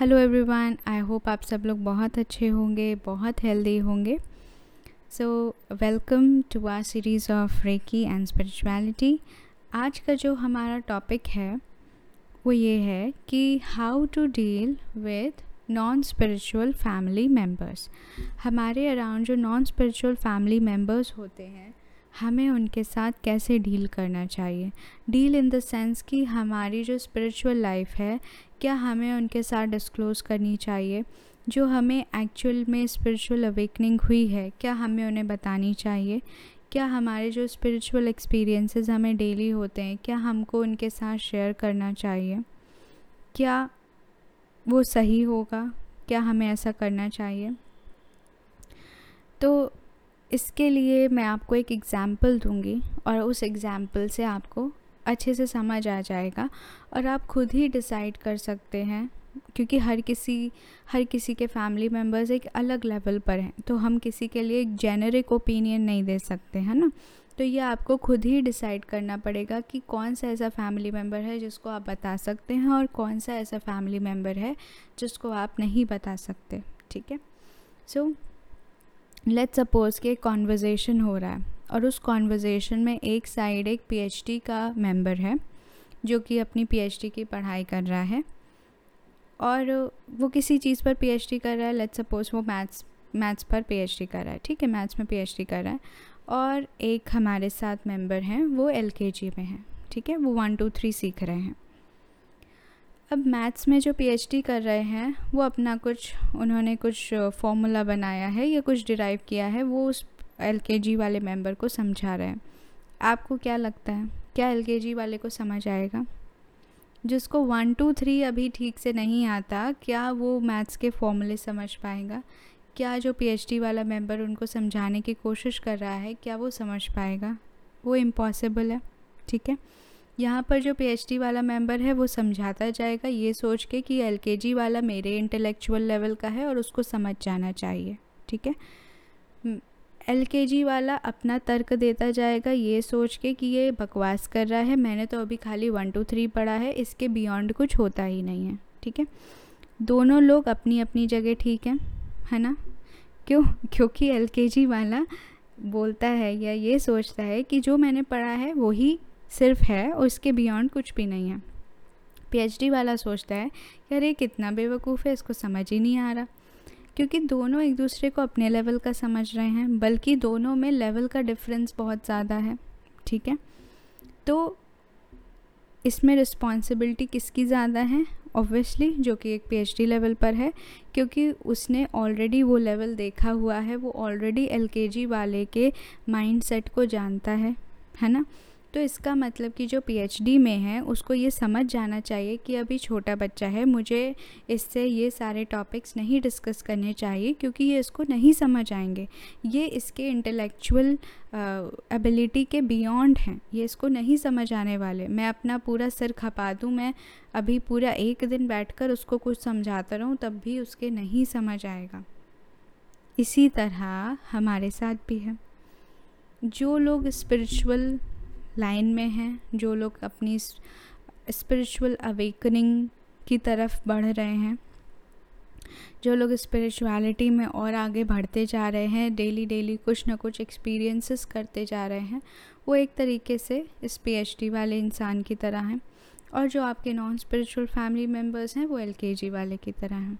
Hello everyone I hope आप सब लोग बहुत अच्छे होंगे, बहुत हेल्दी होंगे। So welcome to our series of reiki and spirituality आज का जो हमारा टॉपिक है, वो ये है कि how to deal with non spiritual family members हमारे अराउंड जो नॉन स्पिरिचुअल फैमिली मेंबर्स होते हैं हमें उनके साथ कैसे डील करना चाहिए? डील इन द सेंस कि हमारी जो स्पिरिचुअल लाइफ है, क्या हमें उनके साथ डिस्क्लोज़ करनी चाहिए? जो हमें एक्चुअल में स्पिरिचुअल अवेकनिंग हुई है, क्या हमें उन्हें बतानी चाहिए? क्या हमारे जो स्पिरिचुअल एक्सपीरियंसेस हमें डेली होते हैं, क्या हमको उनके साथ शेयर करना चाहिए? क्या वो सही होगा? क्या हमें ऐसा करना चाहिए? तो इसके लिए मैं आपको एक एग्ज़ाम्पल दूँगी और उस एग्ज़ाम्पल से आपको अच्छे से समझ आ जाएगा और आप खुद ही डिसाइड कर सकते हैं, क्योंकि हर किसी हर किसी के फैमिली मेंबर्स एक अलग लेवल पर हैं तो हम किसी के लिए एक जेनरिक ओपिनियन नहीं दे सकते, हैं ना? तो ये आपको खुद ही डिसाइड करना पड़ेगा कि कौन सा ऐसा फैमिली मेंबर है जिसको आप बता सकते हैं और कौन सा ऐसा फैमिली मेंबर है जिसको आप नहीं बता सकते, ठीक है? सो लेट सपोज़ कि कॉन्वर्जेसन हो रहा है और उस कॉन्वर्जेसन में एक साइड एक पीएचडी का मेंबर है, जो कि अपनी पीएचडी की पढ़ाई कर रहा है और वो किसी चीज़ पर पीएचडी कर रहा है। लेट सपोज़ वो मैथ्स मैथ्स पर पीएचडी कर रहा है, ठीक है? मैथ्स में पीएचडी कर रहा है और एक हमारे साथ मेंबर हैं, वो एलकेजी में हैं, ठीक है? वो वन टू थ्री सीख रहे हैं। अब मैथ्स में जो पीएचडी कर रहे हैं, वो अपना कुछ, उन्होंने कुछ फॉर्मूला बनाया है या कुछ डिराइव किया है, वो उस एलकेजी वाले मेंबर को समझा रहे हैं। आपको क्या लगता है? क्या एलकेजी वाले को समझ आएगा? जिसको वन टू थ्री अभी ठीक से नहीं आता, क्या वो मैथ्स के फॉर्मूले समझ पाएगा? क्या जो पीएचडी वाला मेंबर उनको समझाने की कोशिश कर रहा है, क्या वो समझ पाएगा? वो इम्पॉसिबल है, ठीक है? यहाँ पर जो पीएचडी वाला मेंबर है, वो समझाता जाएगा ये सोच के कि एलकेजी वाला मेरे इंटेलेक्चुअल लेवल का है और उसको समझ जाना चाहिए, ठीक है? एलकेजी वाला अपना तर्क देता जाएगा ये सोच के कि ये बकवास कर रहा है, मैंने तो अभी खाली वन टू थ्री पढ़ा है, इसके बियॉन्ड कुछ होता ही नहीं है, ठीक है? दोनों लोग अपनी अपनी जगह ठीक हैं, है ना? क्यों? क्योंकि एलकेजी वाला बोलता है या ये सोचता है कि जो मैंने पढ़ा है वही सिर्फ़ है और इसके बियॉन्ड कुछ भी नहीं है। पीएचडी वाला सोचता है कि अरे कितना बेवकूफ़ है, इसको समझ ही नहीं आ रहा। क्योंकि दोनों एक दूसरे को अपने लेवल का समझ रहे हैं, बल्कि दोनों में लेवल का डिफरेंस बहुत ज़्यादा है, ठीक है? तो इसमें रिस्पॉन्सिबिलिटी किसकी ज़्यादा है? ऑब्वियसली जो कि एक पीएचडी लेवल पर है, क्योंकि उसने ऑलरेडी वो लेवल देखा हुआ है, वो ऑलरेडी एलकेजी वाले के माइंडसेट को जानता है है ना? तो इसका मतलब कि जो पीएचडी में है, उसको ये समझ जाना चाहिए कि अभी छोटा बच्चा है, मुझे इससे ये सारे टॉपिक्स नहीं डिस्कस करने चाहिए क्योंकि ये इसको नहीं समझ आएँगे। ये इसके इंटेलेक्चुअल एबिलिटी के बियॉन्ड हैं। ये इसको नहीं समझ आने वाले। मैं अपना पूरा सिर खपा दूँ, मैं अभी पूरा एक दिन बैठकर उसको कुछ समझाता रहूँ, तब भी उसके नहीं समझ आएगा। इसी तरह हमारे साथ भी है। जो लोग स्पिरिचुअल लाइन में हैं, जो लोग अपनी स्पिरिचुअल अवेकनिंग की तरफ़ बढ़ रहे हैं। जो लोग स्पिरिचुअलिटी में और आगे बढ़ते जा रहे हैं डेली डेली कुछ ना कुछ एक्सपीरियंसेस करते जा रहे हैं, वो एक तरीके से इस पीएचडी वाले इंसान की तरह हैं। और जो आपके नॉन स्पिरिचुअल फैमिली मेंबर्स हैं, वो एलकेजी वाले की तरह हैं।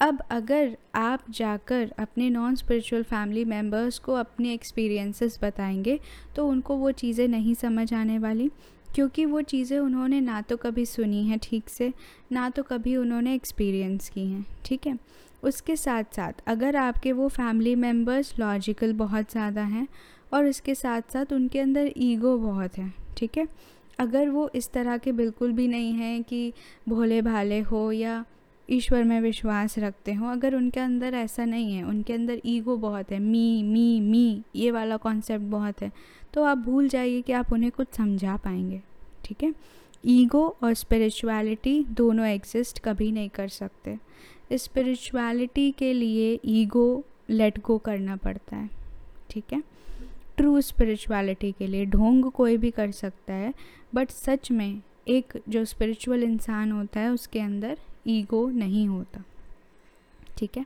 अब अगर आप जाकर अपने नॉन स्पिरिचुअल फैमिली मेंबर्स को अपने एक्सपीरियंसेस बताएँगे तो उनको वो चीज़ें नहीं समझ आने वाली, क्योंकि वो चीज़ें उन्होंने ना तो कभी सुनी हैं ठीक से, ना तो कभी उन्होंने एक्सपीरियंस की हैं, ठीक है? उसके साथ साथ अगर आपके वो फैमिली मेंबर्स लॉजिकल बहुत ज़्यादा हैं, और इसके साथ साथ उनके अंदर ईगो बहुत है, ठीक है? अगर वो इस तरह के बिल्कुल भी नहीं हैं कि भोले भाले हो या ईश्वर में विश्वास रखते हो। अगर उनके अंदर ऐसा नहीं है, उनके अंदर ईगो बहुत है, मी मी मी, ये वाला कॉन्सेप्ट बहुत है तो आप भूल जाइए कि आप उन्हें कुछ समझा पाएँगे, ठीक है? ईगो और स्पिरिचुअलिटी दोनों एग्जिस्ट कभी नहीं कर सकते। स्पिरिचुअलिटी के लिए ईगो लेट गो करना पड़ता है, ठीक है? ट्रू स्पिरिचुअलिटी के लिए ढोंग कोई भी कर सकता है बट सच में एक जो स्पिरिचुअल इंसान होता है, उसके अंदर ईगो नहीं होता, ठीक है?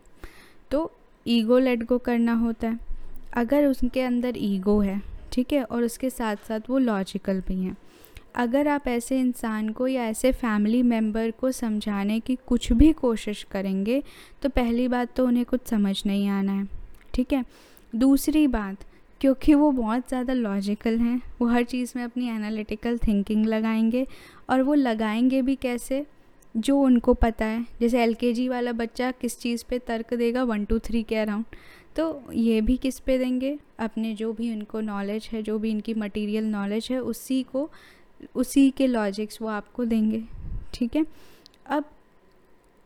तो ईगो लेट गो करना होता है। अगर उसके अंदर ईगो है, ठीक है, और उसके साथ साथ वो लॉजिकल भी हैं। अगर आप ऐसे इंसान को या ऐसे फैमिली मेंबर को समझाने की कुछ भी कोशिश करेंगे तो पहली बात तो उन्हें कुछ समझ नहीं आना है, ठीक है? दूसरी बात, क्योंकि वो बहुत ज़्यादा लॉजिकल हैं, वो हर चीज़ में अपनी एनालिटिकल थिंकिंग लगाएँगे, और वो लगाएँगे भी कैसे? जो उनको पता है। जैसे एल वाला बच्चा किस चीज़ पे तर्क देगा? वन टू थ्री के अराउंड तो ये भी किस पे देंगे? अपने जो भी उनको नॉलेज है, जो भी इनकी मटेरियल नॉलेज है, उसी को, उसी के लॉजिक्स वो आपको देंगे। ठीक है? अब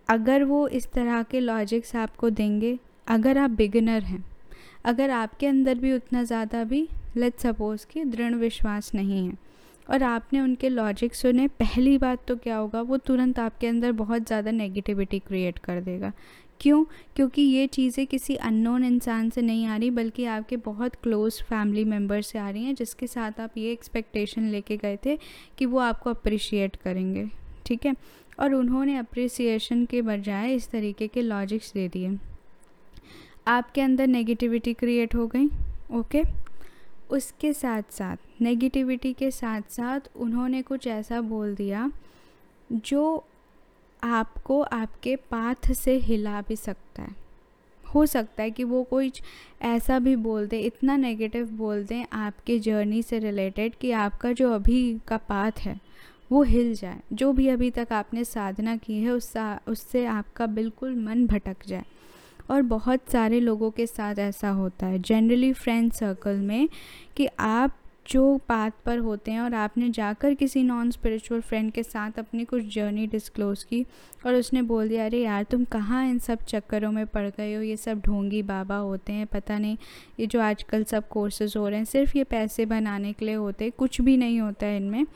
अगर वो इस तरह के लॉजिक्स आपको देंगे, अगर आप बिगनर हैं, अगर आपके अंदर भी उतना ज़्यादा भी लेट सपोज़ कि दृढ़ विश्वास नहीं है और आपने उनके लॉजिक सुने, पहली बात तो क्या होगा, वो तुरंत आपके अंदर बहुत ज़्यादा नेगेटिविटी क्रिएट कर देगा। क्यों? क्योंकि ये चीज़ें किसी अननोन इंसान से नहीं आ रही, बल्कि आपके बहुत क्लोज़ फैमिली मेंबर से आ रही हैं, जिसके साथ आप ये एक्सपेक्टेशन लेके गए थे कि वो आपको अप्रिशिएट करेंगे। ठीक है? और उन्होंने अप्रिसिएशन के बजाय इस तरीके के लॉजिक्स दे दिए। आपके अंदर नेगेटिविटी क्रिएट हो गई ओके उसके साथ साथ नेगेटिविटी के साथ साथ उन्होंने कुछ ऐसा बोल दिया, जो आपको आपके पाथ से हिला भी सकता है। हो सकता है कि वो कोई ऐसा भी बोल दे, इतना नेगेटिव बोल दें आपके जर्नी से रिलेटेड कि आपका जो अभी का पाथ है, वो हिल जाए। जो भी अभी तक आपने साधना की है, उससे उससे आपका बिल्कुल मन भटक जाए। और बहुत सारे लोगों के साथ ऐसा होता है। जनरली फ्रेंड सर्कल में कि आप जो पाथ पर होते हैं और आपने जाकर किसी नॉन स्पिरिचुअल फ्रेंड के साथ अपनी कुछ जर्नी डिस्क्लोज़ की और उसने बोल दिया, अरे यार, तुम कहाँ इन सब चक्करों में पड़ गए हो? ये सब ढोंगी बाबा होते हैं, पता नहीं, ये जो आजकल सब कोर्सेज हो रहे हैं, सिर्फ़ ये पैसे बनाने के लिए होते कुछ भी नहीं होता है इनमें।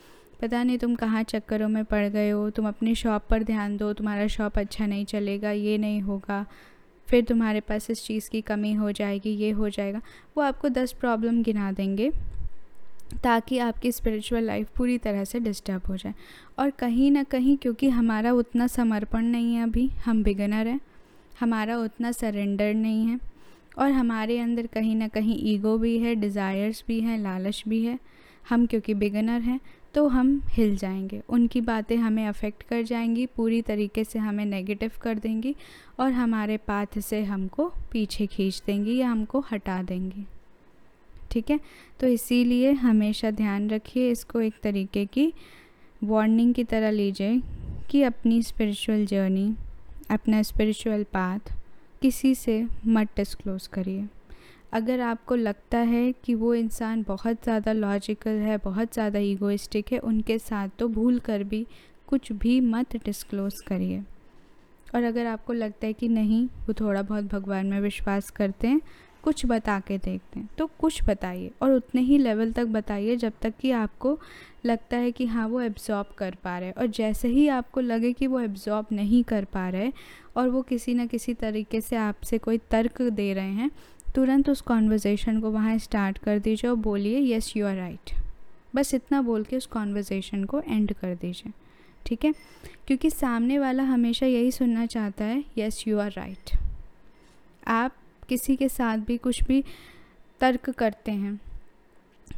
पता नहीं तुम कहाँ चक्करों में पड़ गए हो? तुम अपनी शॉप पर ध्यान दो, तुम्हारा शॉप अच्छा नहीं चलेगा, ये नहीं होगा। फिर तुम्हारे पास इस चीज़ की कमी हो जाएगी, ये हो जाएगा। वो आपको दस प्रॉब्लम गिना देंगे, ताकि आपकी स्पिरिचुअल लाइफ पूरी तरह से डिस्टर्ब हो जाए। और कहीं ना कहीं क्योंकि हमारा उतना समर्पण नहीं है अभी, हम बिगनर हैं, हमारा उतना सरेंडर नहीं है, और हमारे अंदर कहीं ना कहीं ईगो भी है डिज़ायर्स भी हैं, लालच भी है। हम क्योंकि बिगनर हैं तो हम हिल जाएँगे। उनकी बातें हमें अफेक्ट कर जाएँगी, पूरी तरीके से हमें नेगेटिव कर देंगी और हमारे पाथ से हमको पीछे खींच देंगी या हमको हटा देंगी। ठीक है? तो इसीलिए हमेशा ध्यान रखिए इसको एक तरीके की वार्निंग की तरह लीजिए कि अपनी स्पिरिचुअल जर्नी अपना स्पिरिचुअल पाथ किसी से मत डिस्क्लोज़ करिए। अगर आपको लगता है कि वो इंसान बहुत ज़्यादा लॉजिकल है, बहुत ज़्यादा ईगोइस्टिक है, उनके साथ तो भूल कर भी कुछ भी मत डिस्क्लोज़ करिए। और अगर आपको लगता है कि नहीं, वो थोड़ा बहुत भगवान में विश्वास करते हैं, कुछ बता के देखते हैं तो कुछ बताइए और उतने ही लेवल तक बताइए जब तक कि आपको लगता है कि हाँ वो एब्ज़ॉर्ब कर पा रहे हैं। और जैसे ही आपको लगे कि वो एब्ज़ॉर्ब नहीं कर पा रहे और वो किसी न किसी तरीके से आपसे कोई तर्क दे रहे हैं तुरंत उस कॉन्वर्जेसन को वहाँ स्टार्ट कर दीजिए और बोलिए येस यू आर राइट बस इतना बोल के उस कॉन्वर्जेसन को एंड कर दीजिए, ठीक है? क्योंकि सामने वाला हमेशा यही सुनना चाहता है येस यू आर राइट आप किसी के साथ भी कुछ भी तर्क करते हैं,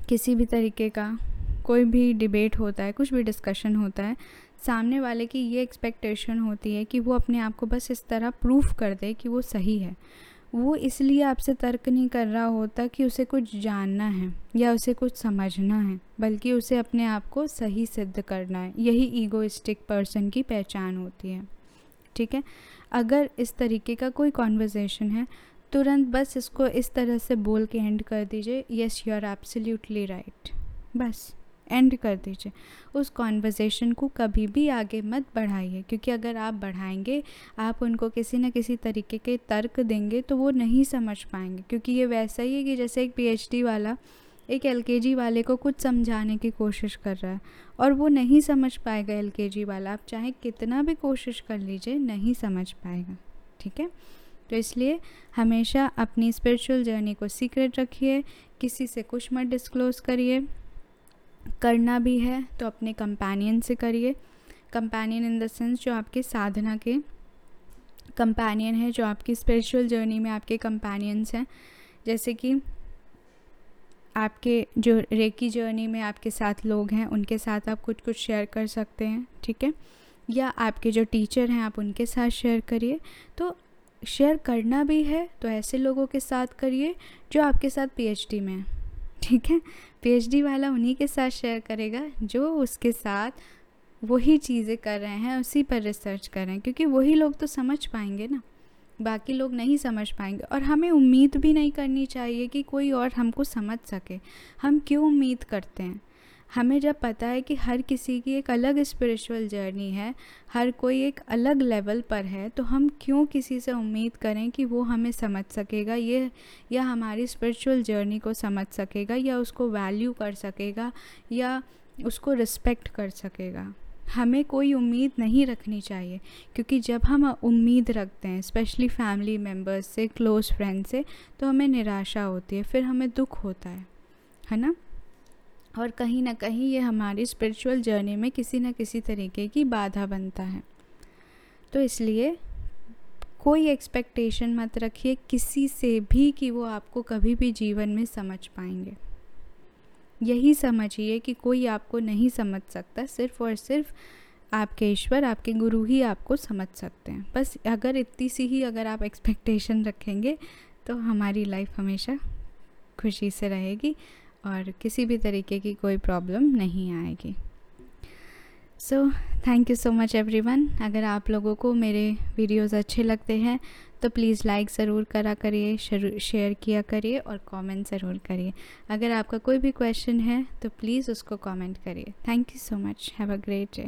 किसी भी तरीके का कोई भी डिबेट होता है, कुछ भी डिस्कशन होता है, सामने वाले की ये एक्सपेक्टेशन होती है कि वो अपने आप को बस इस तरह प्रूफ कर दे कि वो सही है। वो इसलिए आपसे तर्क नहीं कर रहा होता कि उसे कुछ जानना है या उसे कुछ समझना है, बल्कि उसे अपने आप को सही सिद्ध करना है। यही ईगोइस्टिक पर्सन की पहचान होती है। ठीक है? अगर इस तरीके का कोई कॉन्वर्जेसन है, तुरंत बस इसको इस तरह से बोल के एंड कर दीजिए yes you are absolutely right बस। एंड कर दीजिए। उस कॉन्वर्जेसन को कभी भी आगे मत बढ़ाइए, क्योंकि अगर आप बढ़ाएँगे, आप उनको किसी न किसी तरीके के तर्क देंगे तो वो नहीं समझ पाएँगे। क्योंकि ये वैसा ही है कि जैसे एक पीएचडी वाला, एक एलकेजी वाले को कुछ समझाने की कोशिश कर रहा है और वो नहीं समझ पाएगा एलकेजी वाला। आप चाहे कितना भी कोशिश कर लीजिए, नहीं समझ पाएगा। ठीक है? तो इसलिए हमेशा अपनी स्पिरिचुअल जर्नी को सीक्रेट रखिए, किसी से कुछ मत डिस्क्लोज़ करिए। करना भी है तो अपने कंपेनियन से करिए। कंपेनियन इन द सेंस जो आपके साधना के कंपेनियन है, जो आपकी स्पिरिचुअल जर्नी में आपके कंपेनियंस हैं। जैसे कि आपके जो रेकी जर्नी में आपके साथ लोग हैं, उनके साथ आप कुछ कुछ शेयर कर सकते हैं, ठीक है? या आपके जो टीचर हैं, आप उनके साथ शेयर करिए। तो शेयर करना भी है तो ऐसे लोगों के साथ करिए, जो आपके साथ पीएचडी में है। ठीक है? पीएचडी वाला उन्हीं के साथ शेयर करेगा, जो उसके साथ वही चीज़ें कर रहे हैं, उसी पर रिसर्च कर रहे हैं, क्योंकि वही लोग तो समझ पाएँगे ना। बाकी लोग नहीं समझ पाएँगे। और हमें उम्मीद भी नहीं करनी चाहिए कि कोई और हमको समझ सके। हम क्यों उम्मीद करते हैं? हमें जब पता है कि हर किसी की एक अलग स्पिरिचुअल जर्नी है, हर कोई एक अलग लेवल पर है तो हम क्यों किसी से उम्मीद करें कि वो हमें समझ सकेगा? ये, या हमारी स्पिरिचुअल जर्नी को समझ सकेगा, या उसको वैल्यू कर सकेगा, या उसको रिस्पेक्ट कर सकेगा? हमें कोई उम्मीद नहीं रखनी चाहिए, क्योंकि जब हम उम्मीद रखते हैं स्पेशली फैमिली मेंबर्स से क्लोज़ फ्रेंड से तो हमें निराशा होती है, फिर हमें दुख होता है। है ना? और कहीं ना कहीं ये हमारी स्पिरिचुअल जर्नी में किसी न किसी तरीके की बाधा बनता है। तो इसलिए कोई एक्सपेक्टेशन मत रखिए, किसी से भी कि वो आपको कभी भी जीवन में समझ पाएँगे। यही समझिए कि कोई आपको नहीं समझ सकता, सिर्फ़ और सिर्फ़ आपके ईश्वर, आपके गुरु ही आपको समझ सकते हैं। बस अगर इतनी सी ही अगर आप एक्सपेक्टेशन रखेंगे तो हमारी लाइफ हमेशा खुशी से रहेगी। और किसी भी तरीके की कोई प्रॉब्लम नहीं आएगी। So thank you so much everyone अगर आप लोगों को मेरे वीडियोस अच्छे लगते हैं तो प्लीज़ लाइक ज़रूर करा करिए शेयर किया करिए और कमेंट ज़रूर करिए। अगर आपका कोई भी क्वेश्चन है तो प्लीज़ उसको कमेंट करिए। Thank you so much have a great day